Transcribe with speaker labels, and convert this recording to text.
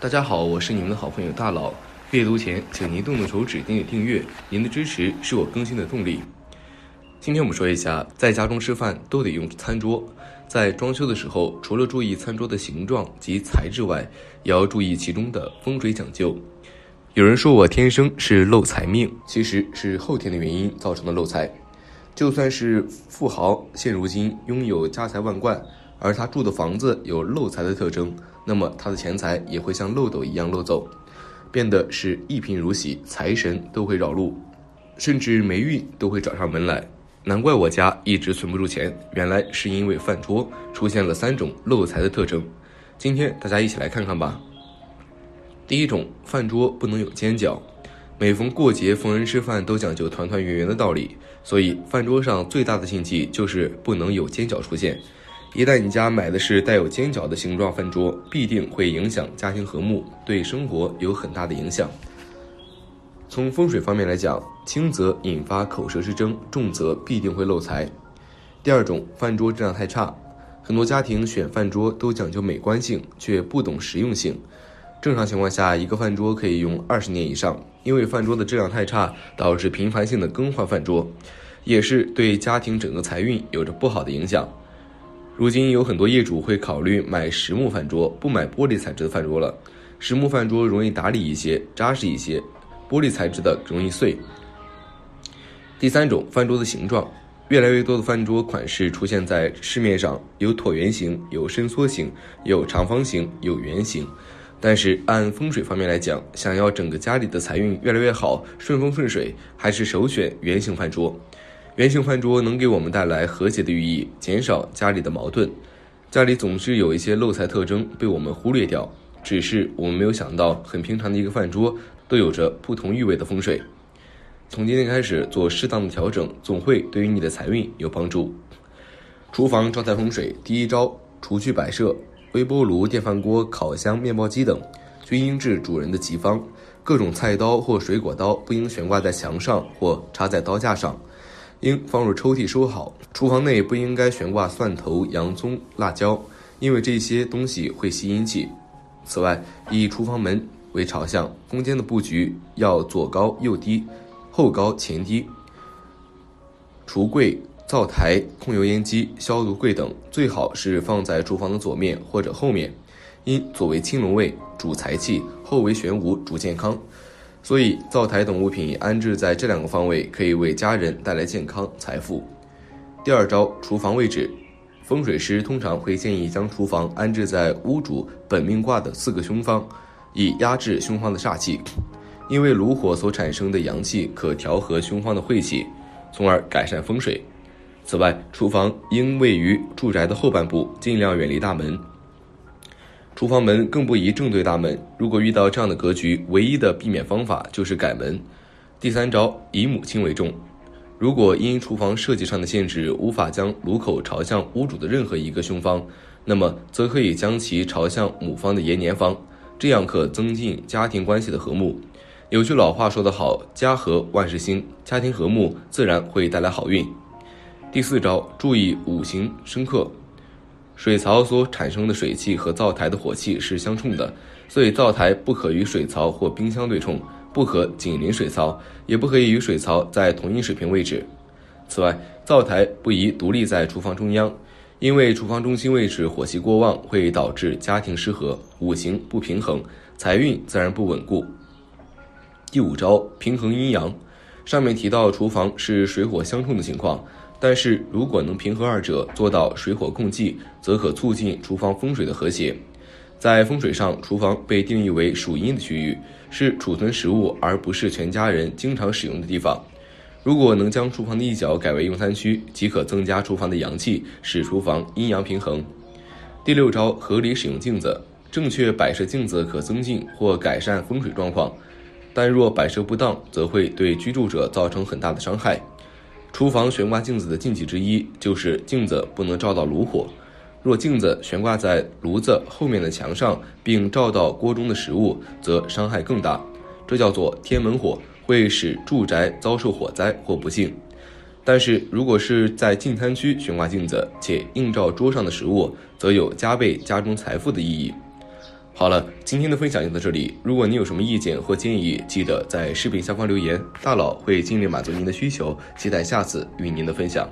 Speaker 1: 大家好，我是你们的好朋友大佬。阅读前，请您动动手指点点订阅，您的支持是我更新的动力。今天我们说一下，在家中吃饭都得用餐桌，在装修的时候，除了注意餐桌的形状及材质外，也要注意其中的风水讲究。有人说我天生是漏财命，其实是后天的原因造成的漏财。就算是富豪，现如今拥有家财万贯，而他住的房子有漏财的特征，那么他的钱财也会像漏斗一样漏走，变得是一贫如洗，财神都会绕路，甚至霉运都会找上门来。难怪我家一直存不住钱，原来是因为饭桌出现了三种漏财的特征。今天大家一起来看看吧。第一种，饭桌不能有尖角。每逢过节，逢人吃饭都讲究团团圆圆的道理，所以饭桌上最大的禁忌就是不能有尖角出现。一旦你家买的是带有尖角的形状饭桌，必定会影响家庭和睦，对生活有很大的影响。从风水方面来讲，轻则引发口舌之争，重则必定会漏财。第二种，饭桌质量太差，很多家庭选饭桌都讲究美观性，却不懂实用性。正常情况下，一个饭桌可以用二十年以上。因为饭桌的质量太差，导致频繁性的更换饭桌，也是对家庭整个财运有着不好的影响。如今有很多业主会考虑买实木饭桌，不买玻璃材质的饭桌了。实木饭桌容易打理一些，扎实一些；玻璃材质的容易碎。第三种，饭桌的形状，越来越多的饭桌款式出现在市面上，有椭圆形，有伸缩形，有长方形，有圆形。但是按风水方面来讲，想要整个家里的财运越来越好、顺风顺水，还是首选圆形饭桌。圆形饭桌能给我们带来和谐的寓意，减少家里的矛盾。家里总是有一些漏财特征被我们忽略掉，只是我们没有想到，很平常的一个饭桌都有着不同意味的风水。从今天开始做适当的调整，总会对于你的财运有帮助。厨房招财风水第一招：厨具摆设。微波炉、电饭锅、烤箱、面包机等，均应至主人的吉方。各种菜刀或水果刀不应悬挂在墙上或插在刀架上，应放入抽屉收好。厨房内不应该悬挂蒜头、洋葱、辣椒，因为这些东西会吸阴气。此外，以厨房门为朝向，空间的布局要左高右低，后高前低。橱柜。灶台、控油烟机、消毒柜等最好是放在厨房的左面或者后面，因左为青龙位，主财气；后为玄武，主健康。所以灶台等物品安置在这两个方位，可以为家人带来健康财富。第二招，厨房位置，风水师通常会建议将厨房安置在屋主本命卦的四个凶方，以压制凶方的煞气。因为炉火所产生的阳气可调和凶方的晦气，从而改善风水。此外，厨房应位于住宅的后半部，尽量远离大门。厨房门更不宜正对大门。如果遇到这样的格局，唯一的避免方法就是改门。第三招，以母亲为重。如果因厨房设计上的限制无法将炉口朝向屋主的任何一个凶方，那么则可以将其朝向母方的延年方，这样可增进家庭关系的和睦。有句老话说得好：“家和万事兴”，家庭和睦自然会带来好运。第四招，注意五行生克。水槽所产生的水气和灶台的火气是相冲的，所以灶台不可与水槽或冰箱对冲，不可紧邻水槽，也不可以与水槽在同一水平位置。此外，灶台不宜独立在厨房中央，因为厨房中心位置火气过旺，会导致家庭失和，五行不平衡，财运自然不稳固。第五招，平衡阴阳。上面提到厨房是水火相冲的情况。但是如果能平衡二者，做到水火共济，则可促进厨房风水的和谐。在风水上，厨房被定义为属阴的区域，是储存食物而不是全家人经常使用的地方。如果能将厨房的一角改为用餐区，即可增加厨房的阳气，使厨房阴阳平衡。第六招，合理使用镜子，正确摆设镜子可增进或改善风水状况，但若摆设不当，则会对居住者造成很大的伤害。厨房悬挂镜子的禁忌之一就是镜子不能照到炉火。若镜子悬挂在炉子后面的墙上，并照到锅中的食物，则伤害更大。这叫做天门火，会使住宅遭受火灾或不幸。但是如果是在进餐区悬挂镜子，且映照桌上的食物，则有加倍家中财富的意义。好了，今天的分享就到这里。如果您有什么意见或建议，记得在视频下方留言，大佬会尽力满足您的需求。期待下次与您的分享。